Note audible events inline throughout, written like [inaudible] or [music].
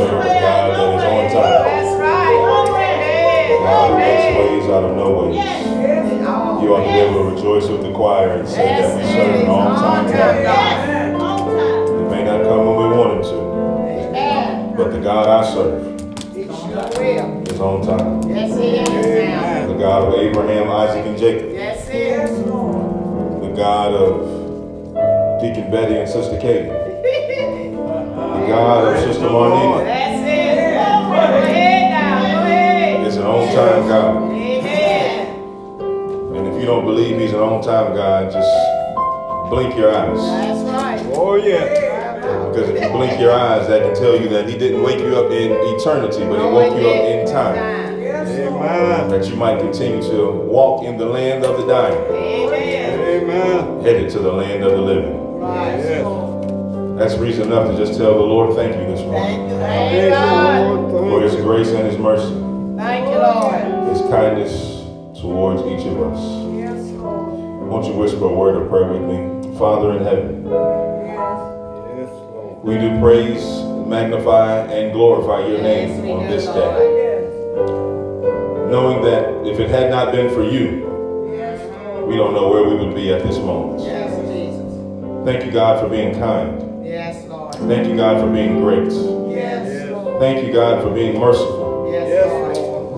serve a God that is on time. That's right. God who makes ways out of no ways. You ought to be able to rejoice with the choir and say that we serve an on-time God. It may not come when we want it to, but the God I serve is on time. Yes, he is now. The God of Abraham, Isaac, and Jacob. Yes, he is. The God of Deacon Betty and Sister Katie. [laughs] The God of Sister Marnita on-time God. Amen. And if you don't believe he's an on-time God, just blink your eyes. That's right. Oh, yeah. Uh, because if you blink your eyes, that can tell you that he didn't wake you up in eternity, but he woke you up in time. Amen. That you might continue to walk in the land of the dying, Amen. Amen. headed to the land of the living. Right. Yes. That's reason enough to just tell the Lord thank you this morning Thank you, thank. Lord. for his grace and his mercy, Thank you, Lord. his kindness towards each of us. Won't you whisper a word of prayer with me? Father in heaven, Yes, Lord. we do praise, magnify, and glorify your name on this day. Knowing that if it had not been for you, we don't know where we would be at this moment. Yes, Jesus. Thank you, God, for being kind. Yes, Lord. Thank you, God, for being great. Yes, Lord. Thank you, God, for being merciful.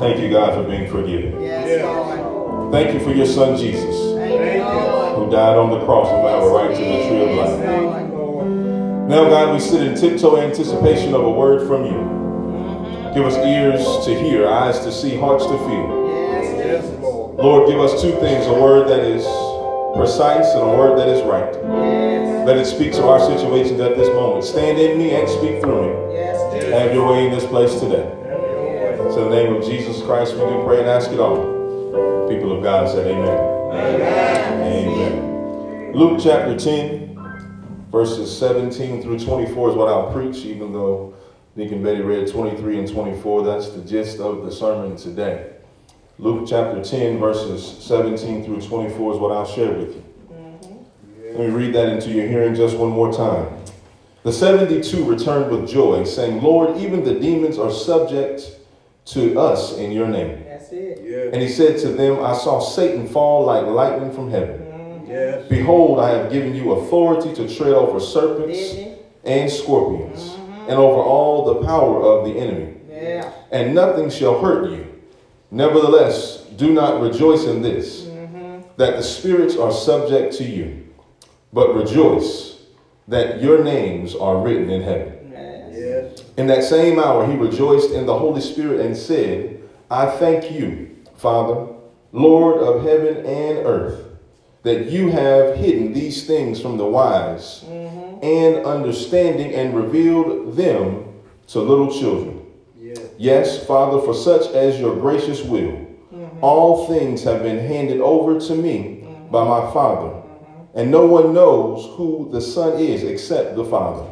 Yes, Yes, Lord. Thank you, God, for being forgiving. Yes, Lord. Thank you for your son, Jesus, Thank who died on the cross and went right to the tree of life. Thank. Now, God, we sit in tiptoe anticipation of a word from you. Mm-hmm. Give us ears to hear, eyes to see, hearts to feel. Yes, Yes, Jesus. Lord. Lord, give us two things a word that is precise and a word that is right. Yes. Let it speak to our situations at this moment. Stand in me and speak through me. Yes, Have your way in this place today. In the name of Jesus Christ, we do pray and ask it all. People of God said amen. Amen. Amen. Luke chapter 10, verses 17 through 24 is what I'll preach, even though Deacon Betty read 23 and 24. That's the gist of the sermon today. Luke chapter 10, verses 17 through 24 is what I'll share with you. Mm-hmm. Let me read that into your hearing just one more time. The 72 returned with joy, saying, Lord, even the demons are subject to us in your name. That's it. Yes. And he said to them, I saw Satan fall like lightning from heaven. Yes. Behold, I have given you authority to tread over serpents Did he? and scorpions, mm-hmm. and over all the power of the enemy, Yeah. and nothing shall hurt you. Nevertheless, do not rejoice in this, mm-hmm. that the spirits are subject to you, but rejoice that your names are written in heaven. In that same hour, he rejoiced in the Holy Spirit and said, I thank you, Father, Lord of heaven and earth, that you have hidden these things from the wise mm-hmm. and understanding and revealed them to little children. Yes. Yes, Father, for such as your gracious will, mm-hmm. all things have been handed over to me mm-hmm. by my Father. And no one knows who the Son is except the Father.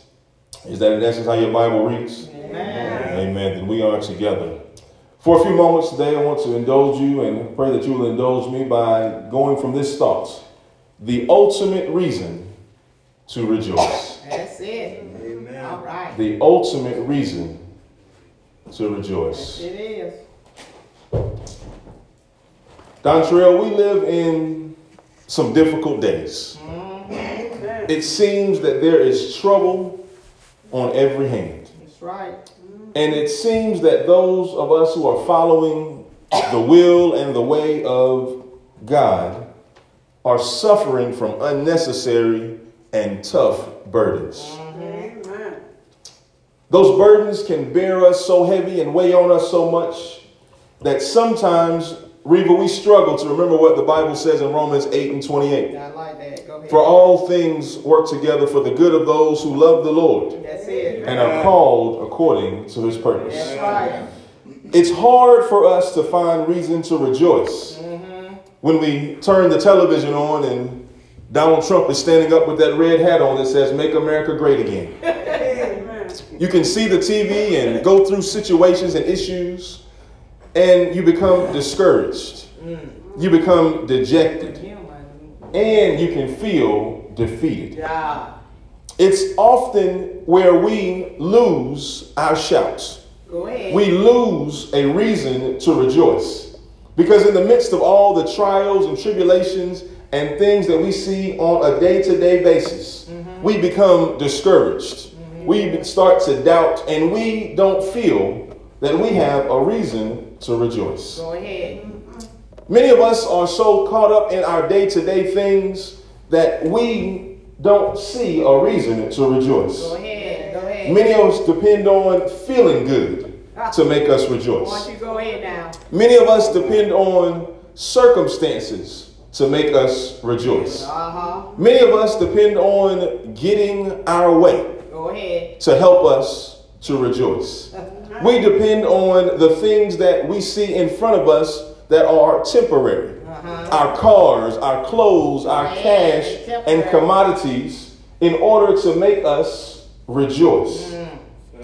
Is that in essence how your Bible reads? Amen. Amen. Then we are together. For a few moments today, I want to indulge you and pray that you will indulge me by going from this thought the ultimate reason to rejoice. That's it. Amen. All right. The ultimate reason to rejoice. It is. Dontrell, we live in some difficult days. Mm-hmm. It seems that there is trouble on every hand. That's right. Mm. And it seems that those of us who are following the will and the way of God are suffering from unnecessary and tough burdens. Those burdens can bear us so heavy and weigh on us so much that sometimes, Reva, we struggle to remember what the Bible says in Romans 8 and 28. I like that. Go ahead. For all things work together for the good of those who love the Lord That's it. and are called according to his purpose. That's right. It's hard for us to find reason to rejoice mm-hmm. when we turn the television on and Donald Trump is standing up with that red hat on that says, Make America Great Again. [laughs] You can see the TV and go through situations and issues, and you become discouraged. You become dejected, and you can feel defeated. Yeah. It's often where we lose our shouts. We lose a reason to rejoice. Because in the midst of all the trials and tribulations and things that we see on a day to day basis, mm-hmm. we become discouraged. Mm-hmm. We start to doubt, and we don't feel that we have a reason to rejoice. Go ahead. Many of us are so caught up in our day to day things that we don't see a reason to rejoice. Go ahead. Go ahead. Many of us depend on feeling good to make us Why rejoice. don't you go ahead now? Many of us depend on circumstances to make us rejoice. Uh huh. Many of us depend on getting our way Go ahead. to help us to rejoice. [laughs] We depend on the things that we see in front of us that are temporary. Uh-huh. Our cars, our clothes, our Yeah, cash, and commodities in order to make us rejoice. Mm.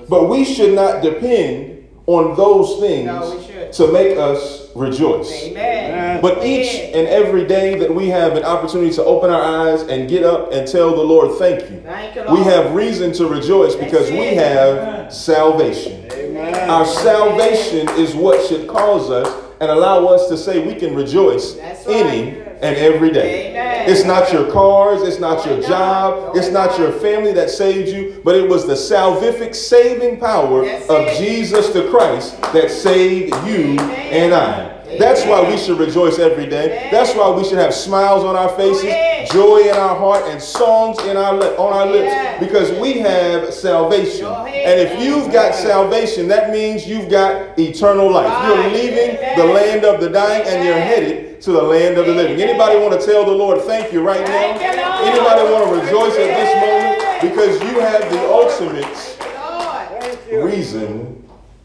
But we should not depend on those things No, to make us rejoice. Amen. But each and every day that we have an opportunity to open our eyes and get up and tell the Lord, thank you, Thank you, we have reason to rejoice because we have salvation. Amen. Our salvation is what should cause us and allow us to say we can rejoice right. any and every day. Amen. It's not your cars, it's not your job, it's not your family that saved you, but it was the salvific saving power That's of it. Jesus the Christ that saved you Amen. and I. That's why we should rejoice every day. That's why we should have smiles on our faces. Joy in our heart, and songs in our lip, on our lips because we have salvation. And if you've got salvation, that means you've got eternal life. You're leaving the land of the dying and you're headed to the land of the living. Anybody want to tell the Lord thank you right now? Anybody want to rejoice at this moment because you have the ultimate Lord. Thank you. reason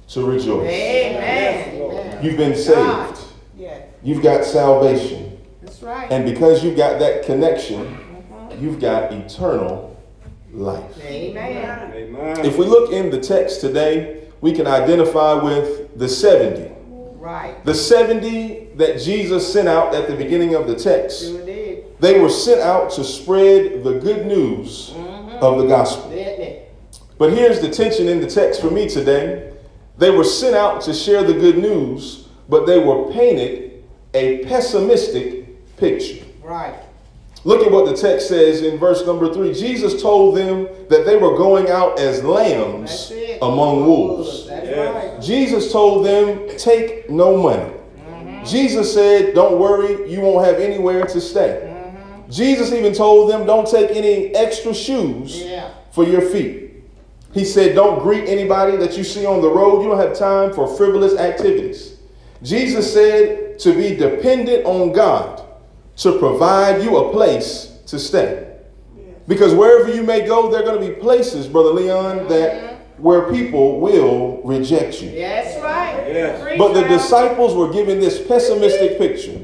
to rejoice. Amen. You've been saved. Yeah. You've got salvation. That's right. And because you've got that connection, you've got eternal life. Amen. Amen. If we look in the text today, we can identify with the 70. Right. The 70 that Jesus sent out at the beginning of the text, Sure they were sent out to spread the good news of the gospel. But here's the tension in the text for me today. They were sent out to share the good news, but they were painted a pessimistic picture. Right. Look at what the text says in verse number three. Jesus told them that they were going out as lambs among wolves. That's Yes. right. Jesus told them, take no money. Mm-hmm. Jesus said, don't worry, you won't have anywhere to stay. Mm-hmm. Jesus even told them, don't take any extra shoes Yeah. for your feet. He said, don't greet anybody that you see on the road. You don't have time for frivolous activities. Jesus said to be dependent on God to provide you a place to stay. Because wherever you may go, there are going to be places, Brother Leon, that where people will reject you. That's right. Yes. But the disciples were given this pessimistic picture,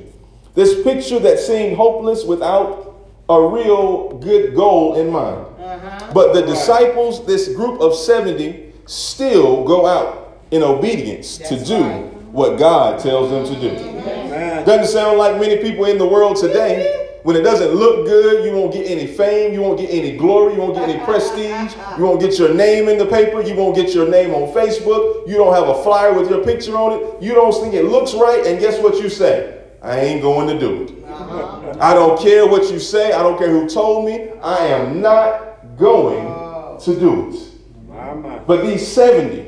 this picture that seemed hopeless without a real good goal in mind. Uh-huh. But the disciples, this group of 70, still go out in obedience to do right. what God tells them to do. Amen. Doesn't sound like many people in the world today. When it doesn't look good, you won't get any fame, you won't get any glory, you won't get any prestige, you won't get your name in the paper, you won't get your name on Facebook, you don't have a flyer with your picture on it, you don't think it looks right, and guess what you say? I ain't going to do it. Uh-huh. I don't care what you say, I don't care who told me, I am not going to do it. But these 70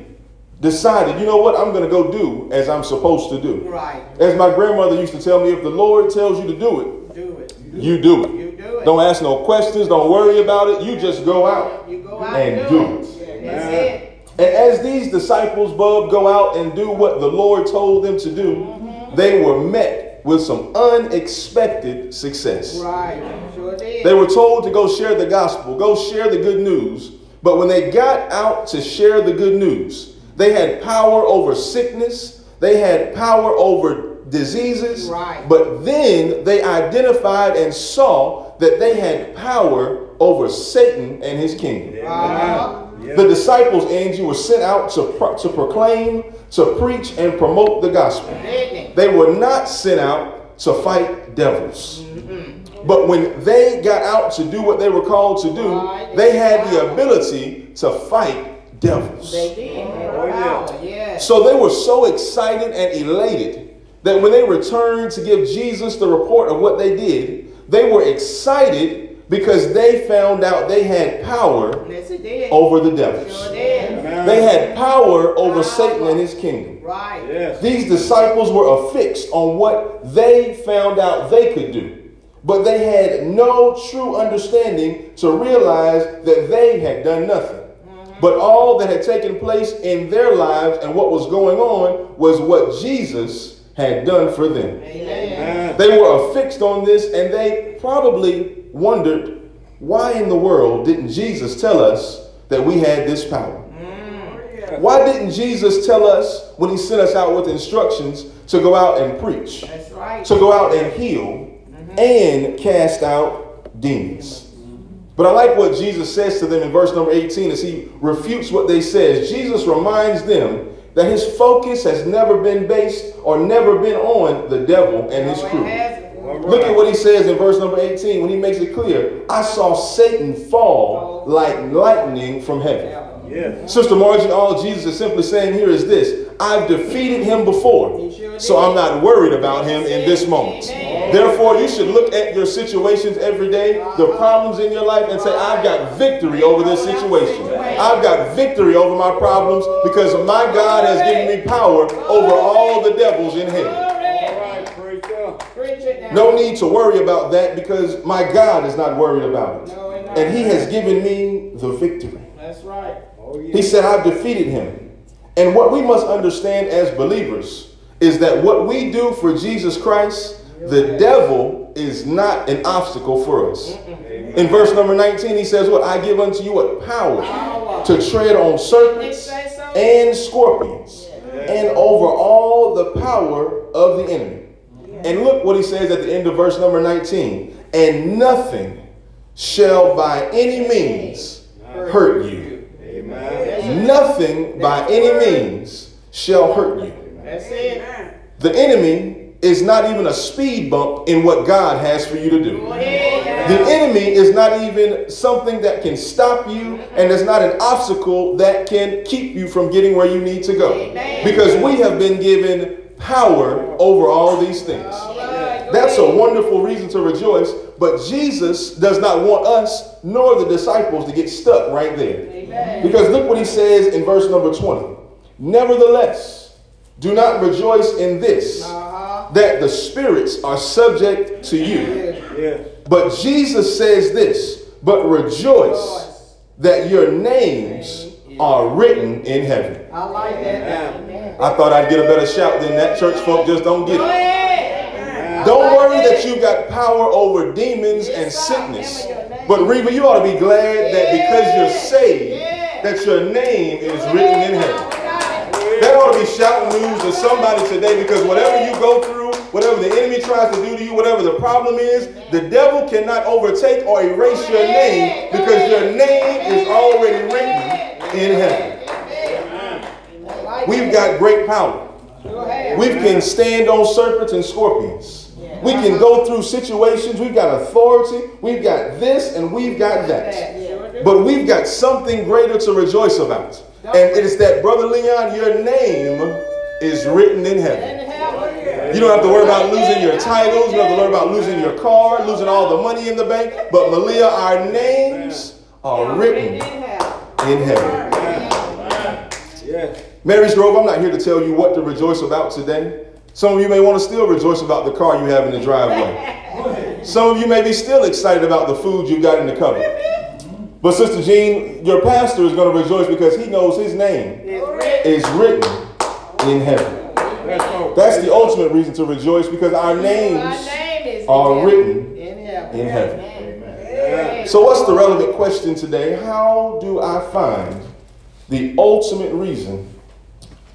decided, you know what, I'm going to go do as I'm supposed to do. Right. As my grandmother used to tell me, if the Lord tells you to do it, Do it. you do it. You do it. Don't ask no questions, don't worry about it. You just go out You go out and do do it. it. That's it. And as these disciples, Bub, go out and do what the Lord told them to do, mm-hmm. they were met with some unexpected success. Right. Sure did. They were told to go share the gospel, go share the good news. But when they got out to share the good news, they had power over sickness, they had power over diseases, Right. but then they identified and saw that they had power over Satan and his kingdom. Uh-huh. The disciples, Angie, were sent out to, pro- to proclaim, to preach, and promote the gospel. They were not sent out to fight devils. But when they got out to do what they were called to do, they had the ability to fight devils. They did. Oh, yeah. Oh, power, yes. So they were so excited and elated that when they returned to give Jesus the report of what they did, they were excited because they found out they had power Yes, it did. over the devils. Sure did. They had power over Satan and his kingdom. Right. Yes. These disciples were affixed on what they found out they could do, but they had no true understanding to realize that they had done nothing. But all that had taken place in their lives and what was going on was what Jesus had done for them. Amen. They were affixed on this and they probably wondered why in the world didn't Jesus tell us that we had this power? Mm. Why didn't Jesus tell us when he sent us out with instructions to go out and preach, That's right. to go out and heal, mm-hmm. and cast out demons? But I like what Jesus says to them in verse number 18 as he refutes what they says. Jesus reminds them that his focus has never been based or never been on the devil and his crew. Look at what he says in verse number 18 when he makes it clear. I saw Satan fall like lightning from heaven. Yes. Sister Margie, all Jesus is simply saying here is this I've defeated him before, so. I'm not worried about him in this moment. Therefore, you should look at your situations every day, the problems in your life, and say, I've got victory over this situation. I've got victory over my problems because my God has given me power over all the devils in hell. All Glory. right, preacher. Preach it now. No need to worry about that because my God is not worried about it. No, it's not. And he has given me the victory. Oh, yeah. He said, I've defeated him. And what we must understand as believers is that what we do for Jesus Christ, the devil is not an obstacle for us. In verse number 19, he says, What I give unto you what Power. to tread on serpents and scorpions and over all the power of the enemy. And look what he says at the end of verse number 19. And nothing shall by any means hurt you. Nothing by any means shall hurt you. The enemy is not even a speed bump in what God has for you to do. The enemy is not even something that can stop you, and it's not an obstacle that can keep you from getting where you need to go. Because we have been given power over all these things. All right. Go That's a wonderful reason to rejoice, but Jesus does not want us nor the disciples to get stuck right there. Amen. Because look what he says in verse number 20. Nevertheless, do not rejoice in this, Uh-huh. that the spirits are subject to you. Yes. But Jesus says this, but rejoice that your names are written in heaven. I like that. Amen. I thought I'd get a better shout than that. Church folk just don't get Go it. Don't worry that you've got power over demons and sickness. But Reva, you ought to be glad that because you're saved, that your name is written in heaven. That ought to be shouting news to somebody today because whatever you go through, whatever the enemy tries to do to you, whatever the problem is, the devil cannot overtake or erase your name because your name is already written in heaven. We've got great power. We can stand on serpents and scorpions. We can go through situations. We've got authority. We've got this and we've got that. But we've got something greater to rejoice about. And it is that, Brother Leon, your name is written in heaven. You don't have to worry about losing your titles. You don't have to worry about losing your car, losing all the money in the bank. But Malia, our names are written in heaven. Yes. Mary's Grove, I'm not here to tell you what to rejoice about today. Some of you may want to still rejoice about the car you have in the driveway. Some of you may be still excited about the food you got in the cupboard. But Sister Jean, your pastor is going to rejoice because he knows his name is written in heaven. That's the ultimate reason to rejoice because our names are written in heaven. in heaven. So, what's the relevant question today? How do I find the ultimate reason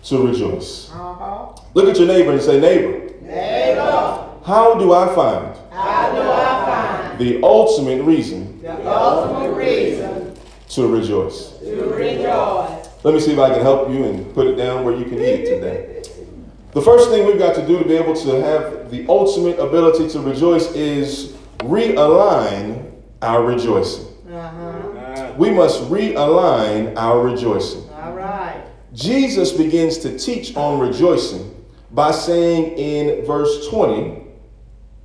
to rejoice. Uh-huh. Look at your neighbor and say, neighbor, Neighbor, how do I find how do I find the ultimate reason the ultimate reason to rejoice? to rejoice? Let me see if I can help you and put it down where you can eat today. The first thing we've got to do to be able to have the ultimate ability to rejoice is realign our rejoicing. Uh-huh. We must realign our rejoicing. Jesus begins to teach on rejoicing by saying in verse 20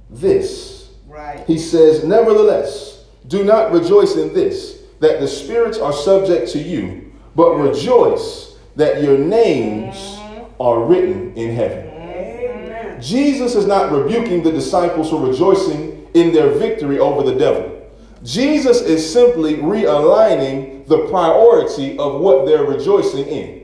this. Right. He says, Nevertheless, do not rejoice in this, that the spirits are subject to you, but rejoice that your names mm-hmm. are written in heaven. Amen. Jesus is not rebuking the disciples for rejoicing in their victory over the devil. Jesus is simply realigning the priority of what they're rejoicing in.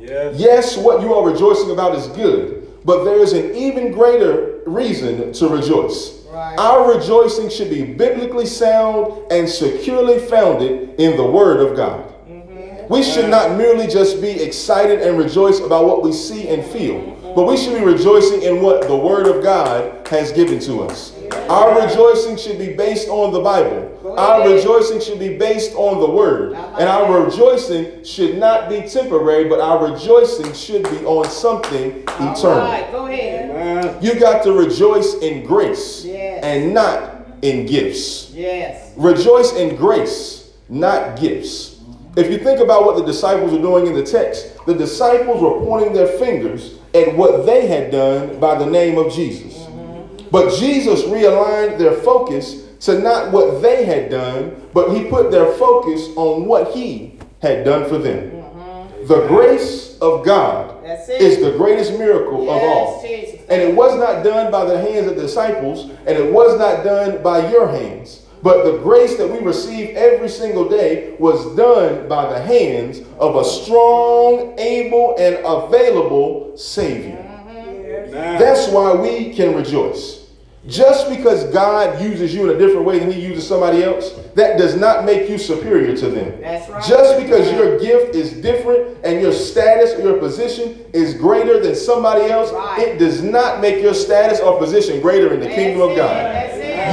Yes. Yes, what you are rejoicing about is good, but there is an even greater reason to rejoice. Right. Our rejoicing should be biblically sound and securely founded in the Word of God. Mm-hmm. We should not merely just be excited and rejoice about what we see and feel, but we should be rejoicing in what the Word of God has given to us. Our rejoicing should be based on the Bible. Our rejoicing should be based on the Word. And our rejoicing should not be temporary, but our rejoicing should be on something eternal. Go ahead. You got to rejoice in grace and not in gifts. Yes. Rejoice in grace, not gifts. If you think about what the disciples are doing in the text, the disciples were pointing their fingers at what they had done by the name of Jesus. But Jesus realigned their focus to not what they had done, but he put their focus on what he had done for them. Mm-hmm. The grace of God is the greatest miracle of all. Jesus. And it was not done by the hands of the disciples, and it was not done by your hands. But the grace that we receive every single day was done by the hands of a strong, able, and available Savior. Mm-hmm. Amen. That's why we can rejoice. Just because God uses you in a different way than He uses somebody else, that does not make you superior to them. That's right. Just because your gift is different and your status or your position is greater than somebody else, Right. it does not make your status or position greater in the kingdom of God.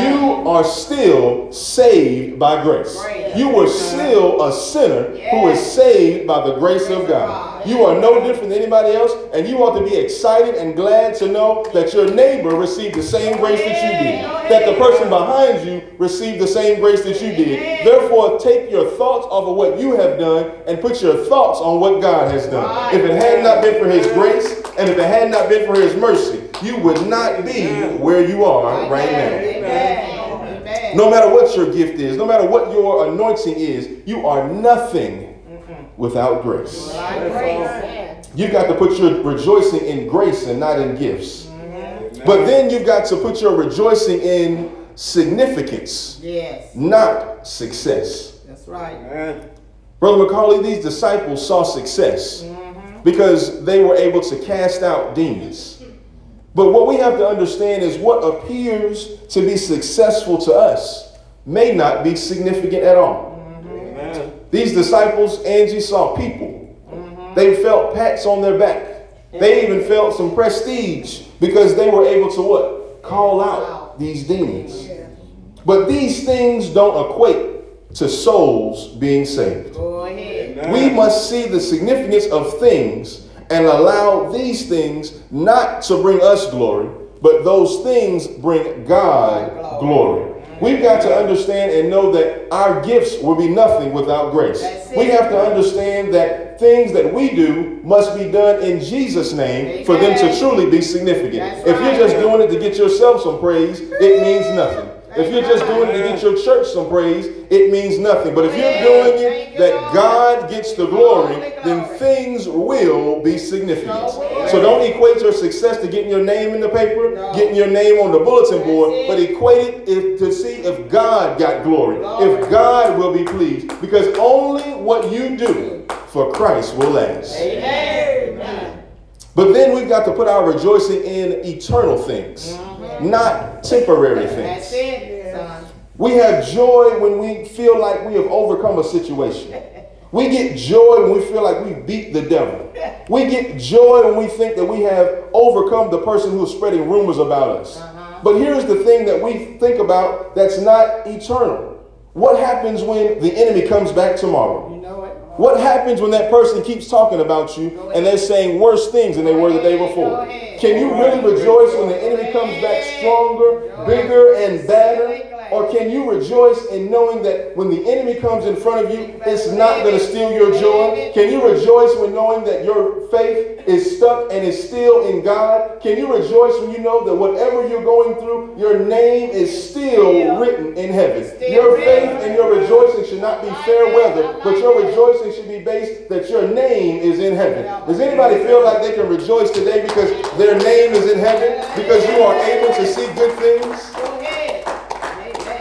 You are still saved by grace. Grace. You were still a sinner who is saved by the grace of God. You are no different than anybody else, and you ought to be excited and glad to know that your neighbor received the same grace that you did, that the person behind you received the same grace that you did. Therefore, take your thoughts off of what you have done and put your thoughts on what God has done. If it had not been for His grace, and if it had not been for His mercy, you would not be where you are right now. No matter what your gift is, no matter what your anointing is, you are nothing without grace. You've got to put your rejoicing in grace and not in gifts. But then you've got to put your rejoicing in significance, Yes. not success. That's right. Amen. Brother McCauley, these disciples saw success mm-hmm. because they were able to cast out demons. But what we have to understand is what appears to be successful to us may not be significant at all. Amen. These disciples, Angie, saw people. They felt pats on their back. They even felt some prestige because they were able to what? Call out these demons. But these things don't equate to souls being saved. Go ahead. We must see the significance of things and allow these things not to bring us glory, but those things bring God glory. We've got to understand and know that our gifts will be nothing without grace. We have to understand that things that we do must be done in Jesus' name for them to truly be significant. That's if you're just doing it to get yourself some praise, it means nothing. If you're just doing it to get your church some praise, it means nothing. But if you're doing it that God gets the glory, then things will be significant. So don't equate your success to getting your name in the paper, getting your name on the bulletin board, but equate it to see if God got glory, Glory. if God will be pleased. Because only what you do for Christ will last. Amen. But then we've got to put our rejoicing in eternal things, not temporary things. We have joy when we feel like we have overcome a situation. We get joy when we feel like we beat the devil. We get joy when we think that we have overcome the person who's spreading rumors about us. Uh-huh. But here's the thing that we think about that's not eternal. What happens when the enemy comes back tomorrow? You know. What happens when that person keeps talking about you and they're saying worse things than they were the day before? Can you really rejoice when the enemy comes back stronger, bigger, and badder? Or can you rejoice in knowing that when the enemy comes in front of you, it's not going to steal your joy? Can you rejoice when knowing that your faith is stuck and is still in God? Can you rejoice when you know that whatever you're going through, your name is still written in heaven? Your faith and your rejoicing should not be fair weather, but your rejoicing should be based that your name is in heaven. Does anybody feel like they can rejoice today because their name is in heaven? Because you are able to see good things?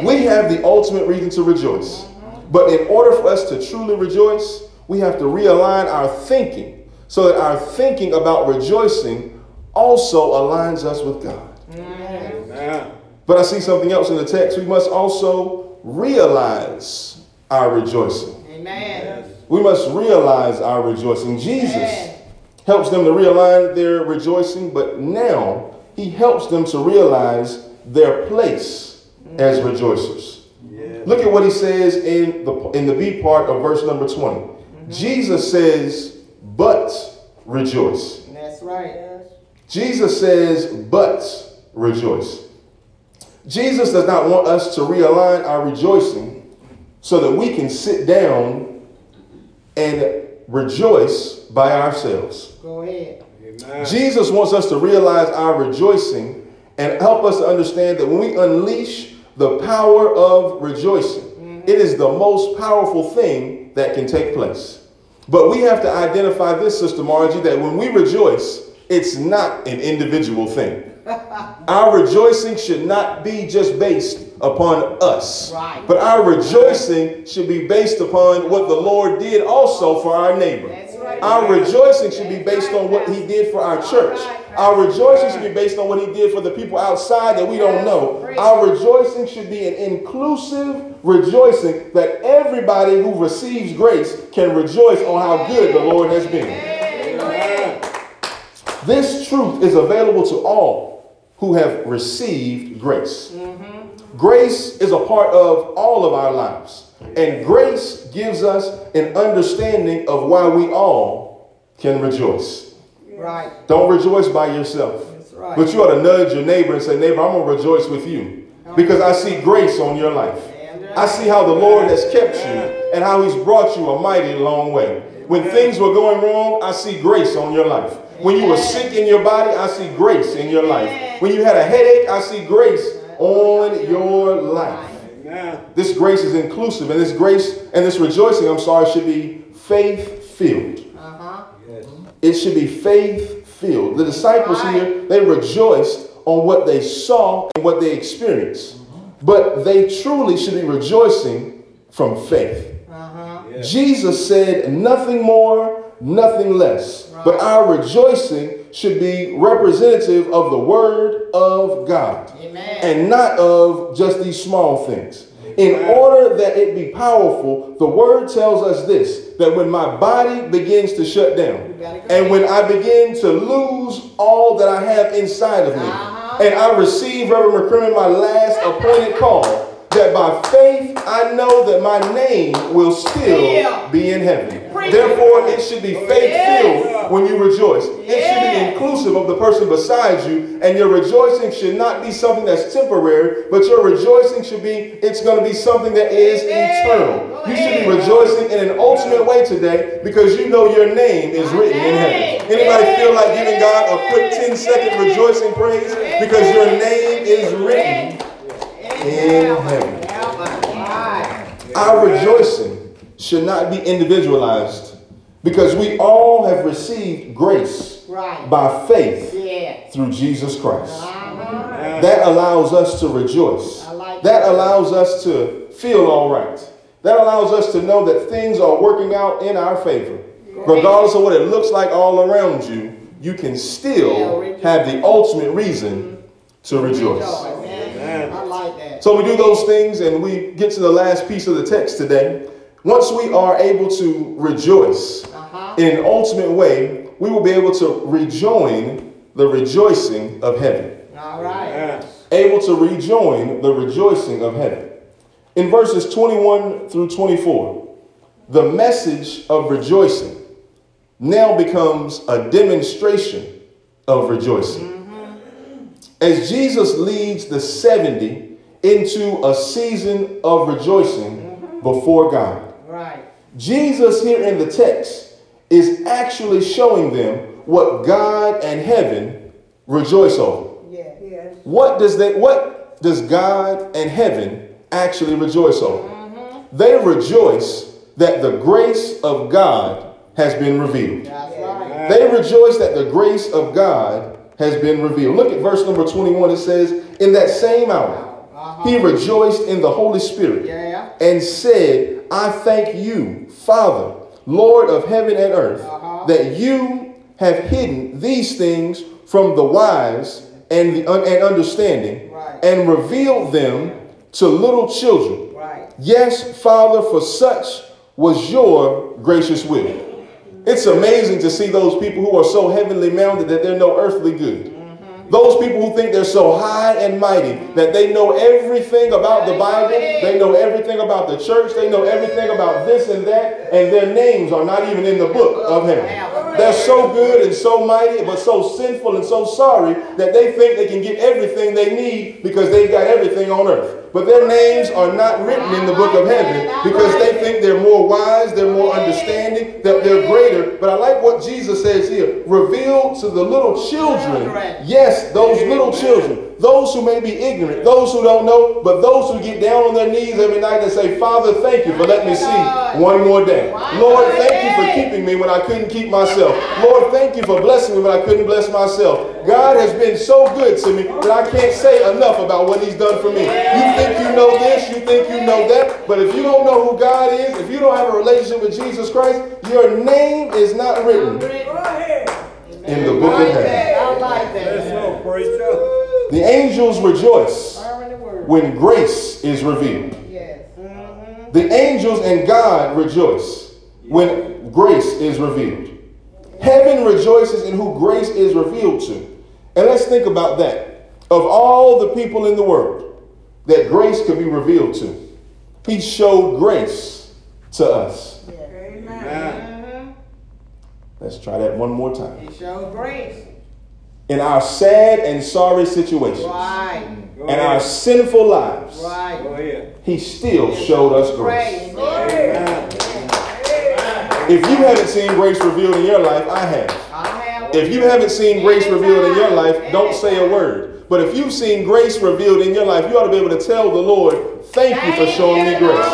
Go ahead. Amen. We have the ultimate reason to rejoice. But in order for us to truly rejoice, we have to realign our thinking so that our thinking about rejoicing also aligns us with God. Amen. But I see something else in the text. We must also realize our rejoicing. Amen. We must realize our rejoicing. Jesus Amen. helps them to realign their rejoicing, but now he helps them to realize their place as rejoicers. Yeah. Look at what he says in the in the B part of verse number 20. Mm-hmm. Jesus says, "But rejoice." That's right. Jesus says, "But rejoice." Jesus does not want us to realign our rejoicing so that we can sit down and rejoice by ourselves. Go ahead. Amen. Jesus wants us to realize our rejoicing and help us to understand that when we unleash the power of rejoicing, it is the most powerful thing that can take place. But we have to identify this, Sister Margie, that when we rejoice, it's not an individual thing. [laughs] Our rejoicing should not be just based upon us. Right. But our rejoicing should be based upon what the Lord did also for our neighbor. Right. Our rejoicing should be based on what he did for our church. Our rejoicing should be based on what he did for the people outside that we don't know. Our rejoicing should be an inclusive rejoicing that everybody who receives grace can rejoice on how good the Lord has been. This truth is available to all who have received grace. Mm-hmm. Grace is a part of all of our lives. And grace gives us an understanding of why we all can rejoice. Right. Don't rejoice by yourself. That's right. But you ought to nudge your neighbor and say, Neighbor, I'm going to rejoice with you because I see grace on your life. Uh, I see how the Lord has kept you and how He's brought you a mighty long way. When things were going wrong, I see grace on your life. When you were sick in your body, I see grace in your life. When you had a headache, I see grace on your life. This grace is inclusive, and this grace and this rejoicing, I'm sorry, should be faith filled. Yes. It should be faith filled. The disciples Right. here, they rejoiced on what they saw and what they experienced. But they truly should be rejoicing from faith. Uh-huh. Yes. Jesus said, nothing more, nothing less. But our rejoicing should be representative of the word of God Amen. and not of just these small things. In order that it be powerful, the word tells us this that when my body begins to shut down, and when I begin to lose all that I have inside of me, Uh-huh. and I receive Reverend McCrimmon my last appointed call, that by faith I know that my name will still be in heaven. Therefore, it should be faith filled when you rejoice. It should be inclusive of the person beside you, and your rejoicing should not be something that's temporary, but your rejoicing should be it's going to be something that is eternal. You should be rejoicing in an ultimate way today because you know your name is written in heaven. Anybody feel like giving God a quick 10 second rejoicing praise? Because your name is written in heaven? Our rejoicing should not be individualized because we all have received grace Right. by faith Yeah. through Jesus Christ. Uh-huh. That allows us to rejoice. Like That that. allows us to feel all right. That allows us to know that things are working out in our favor. Regardless of what it looks like all around you, you can still rejoice. have the ultimate reason to rejoice. Amen. I like that. So we do those things and we get to the last piece of the text today. once we are able to rejoice Uh-huh. in an ultimate way, we will be able to rejoin the rejoicing of heaven. All right. Yes. Able to rejoin the rejoicing of heaven. In verses 21 through 24, the message of rejoicing now becomes a demonstration of rejoicing. As Jesus leads the 70 into a season of rejoicing mm-hmm. before God. Right. Jesus here in the text is actually showing them what God and heaven rejoice over. Yeah. Yes. What does that what does God and heaven actually rejoice over? Mm-hmm. They rejoice that the grace of God has been revealed. That's right. They rejoice that the grace of God has been revealed. Look at verse number 21. It says, In that same hour, he rejoiced in the Holy Spirit Yeah. and said, I thank you, Father, Lord of heaven and earth, Uh-huh. that you have hidden these things from the wise and the un- and understanding Right. and revealed them to little children. Right. Yes, Father, for such was your gracious will. It's amazing to see those people who are so heavenly minded that they're no earthly good. Those people who think they're so high and mighty that they know everything about the Bible, they know everything about the church, they know everything about this and that, and their names are not even in the book of heaven. They're so good and so mighty, but so sinful and so sorry that they think they can get everything they need because they've got everything on earth. But their names are not written in the book of heaven because they think they're more wise, they're more understanding, that they're greater. But I like what Jesus says here revealed to the little children. Yes, those little children, those who may be ignorant, those who don't know, but those who get down on their knees every night and say, Father, thank you for letting me see one more day. Lord, thank you for keeping me when I couldn't keep myself. Lord, thank you for blessing me when I couldn't bless myself. God has been so good to me that I can't say enough about what He's done for me. You think you know this, you think you know that, but if you don't know who God is, if you don't have a relationship with Jesus Christ, your name is not written in the book of heaven. I like That's that. so preacher. The angels rejoice Learn the word. when grace is revealed. Yes. Mm-hmm. The angels and God rejoice when grace is revealed. Heaven rejoices in who grace is revealed to. And let's think about that. Of all the people in the world that grace could be revealed to, He showed grace to us. Amen. Let's try that one more time. He showed grace. In our sad and sorry situations Right. Go and our sinful lives, Right. He still showed us grace. Amen. If you haven't seen grace revealed in your life, I have. I have. If you haven't seen grace revealed in your life, don't say a word. But if you've seen grace revealed in your life, you ought to be able to tell the Lord, thank you for showing me grace.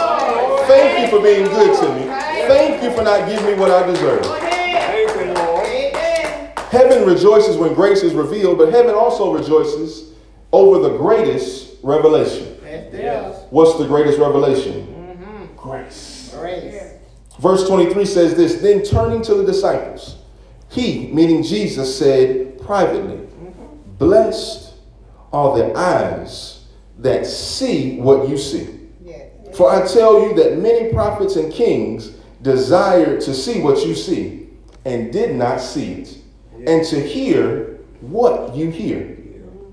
Thank you for being good to me. Thank you for not giving me what I deserve. Go ahead. Thank you, Lord. Amen. Heaven rejoices when grace is revealed, but heaven also rejoices over the greatest revelation. Yes. What's the greatest revelation? Mm-hmm. Grace. Grace. Verse 23 says this Then turning to the disciples, he, meaning Jesus, said privately, mm-hmm. Blessed are the eyes that see what you see. Yes. For I tell you that many prophets and kings desired to see what you see and did not see it, and to hear what you hear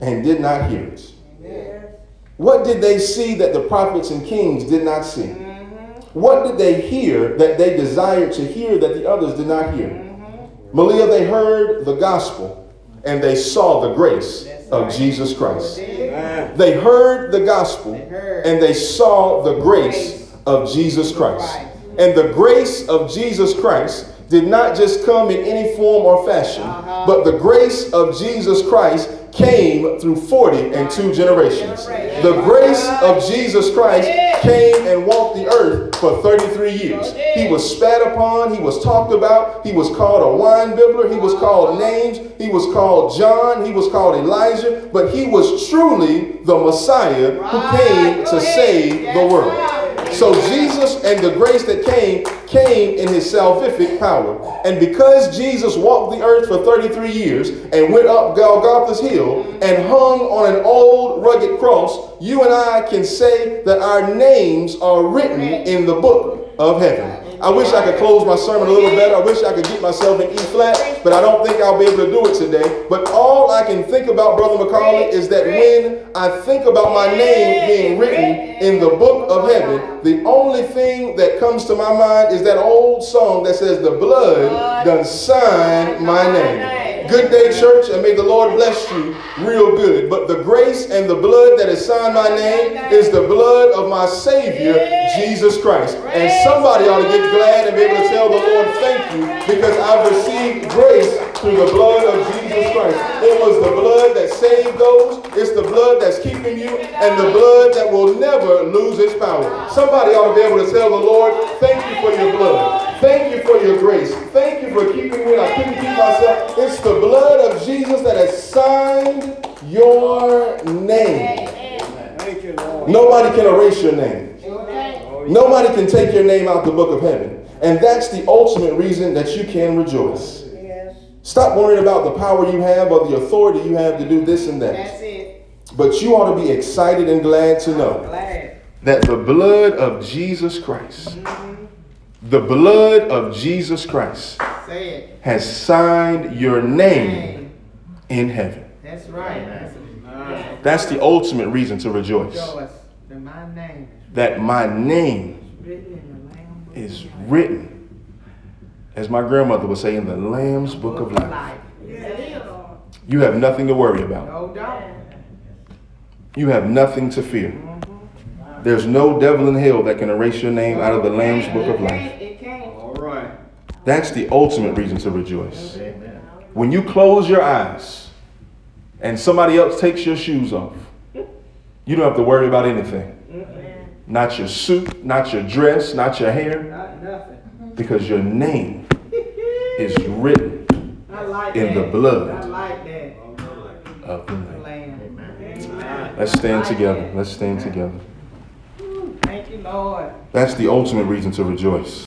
and did not hear it. What did they see that the prophets and kings did not see? Mm-hmm. What did they hear that they desired to hear that the others did not hear? Mm-hmm. Malia, they heard the gospel and they saw the grace of Jesus Christ. Amen. They heard the gospel heard. and they saw the grace of Jesus Christ. And the grace of Jesus Christ did not just come in any form or fashion, but the grace of Jesus Christ came through 40 and two generations. The grace of Jesus Christ came and walked the earth for 33 years. He was spat upon, he was talked about, he was called a wine bibbler, he was called names, he was called John, he was called Elijah, but he was truly the Messiah who came to save the world. So Jesus and the grace that came came in his salvific power. And because Jesus walked the earth for 33 years and went up Golgotha's hill and hung on an old rugged cross, you and I can say that our names are written in the book of heaven. I wish I could close my sermon a little better. I wish I could get myself in E flat, but I don't think I'll be able to do it today. But all I can think about, Brother McCauley, is that when I think about my name being written in the book of heaven, the only thing that comes to my mind is that old song that says, The blood done signed my name. Good day, church, and may the Lord bless you real good. But the grace and the blood that has signed my name is the blood of my Savior, Jesus Christ. And somebody ought to get glad and be able to tell the Lord, thank you, because I've received grace through the blood of Jesus Christ. It was the blood that saved those, it's the blood that's keeping you, and the blood that will never lose its power. Somebody ought to be able to tell the Lord, thank you for your blood. Thank you for your grace. Thank you for keeping me I couldn't keep myself. It's the blood of Jesus that has signed your name. Thank you, Lord. Nobody can erase your name. Nobody can take your name out the book of heaven. And that's the ultimate reason that you can rejoice. Stop worrying about the power you have or the authority you have to do this and that. That's it. But you ought to be excited and glad to know Glad. that the blood of Jesus Christ, mm-hmm. the blood of Jesus Christ Say it. has signed your name in heaven. That's right. That's. That's the ultimate reason to rejoice. Rejoice. That my name That my name is written in the Lamb Book is written, as my grandmother would say, in the Lamb's book of life. You have nothing to worry about. No doubt. You have nothing to fear. There's no devil in hell that can erase your name out of the Lamb's book of life. It can't. All right. That's the ultimate reason to rejoice. When you close your eyes and somebody else takes your shoes off, you don't have to worry about anything. Not your suit, not your dress, not your hair, Not nothing. because your name is written like in that. the blood like that. of the Lamb. Amen. Let's stand together. Let's stand together. Thank you, Lord. That's the ultimate reason to rejoice.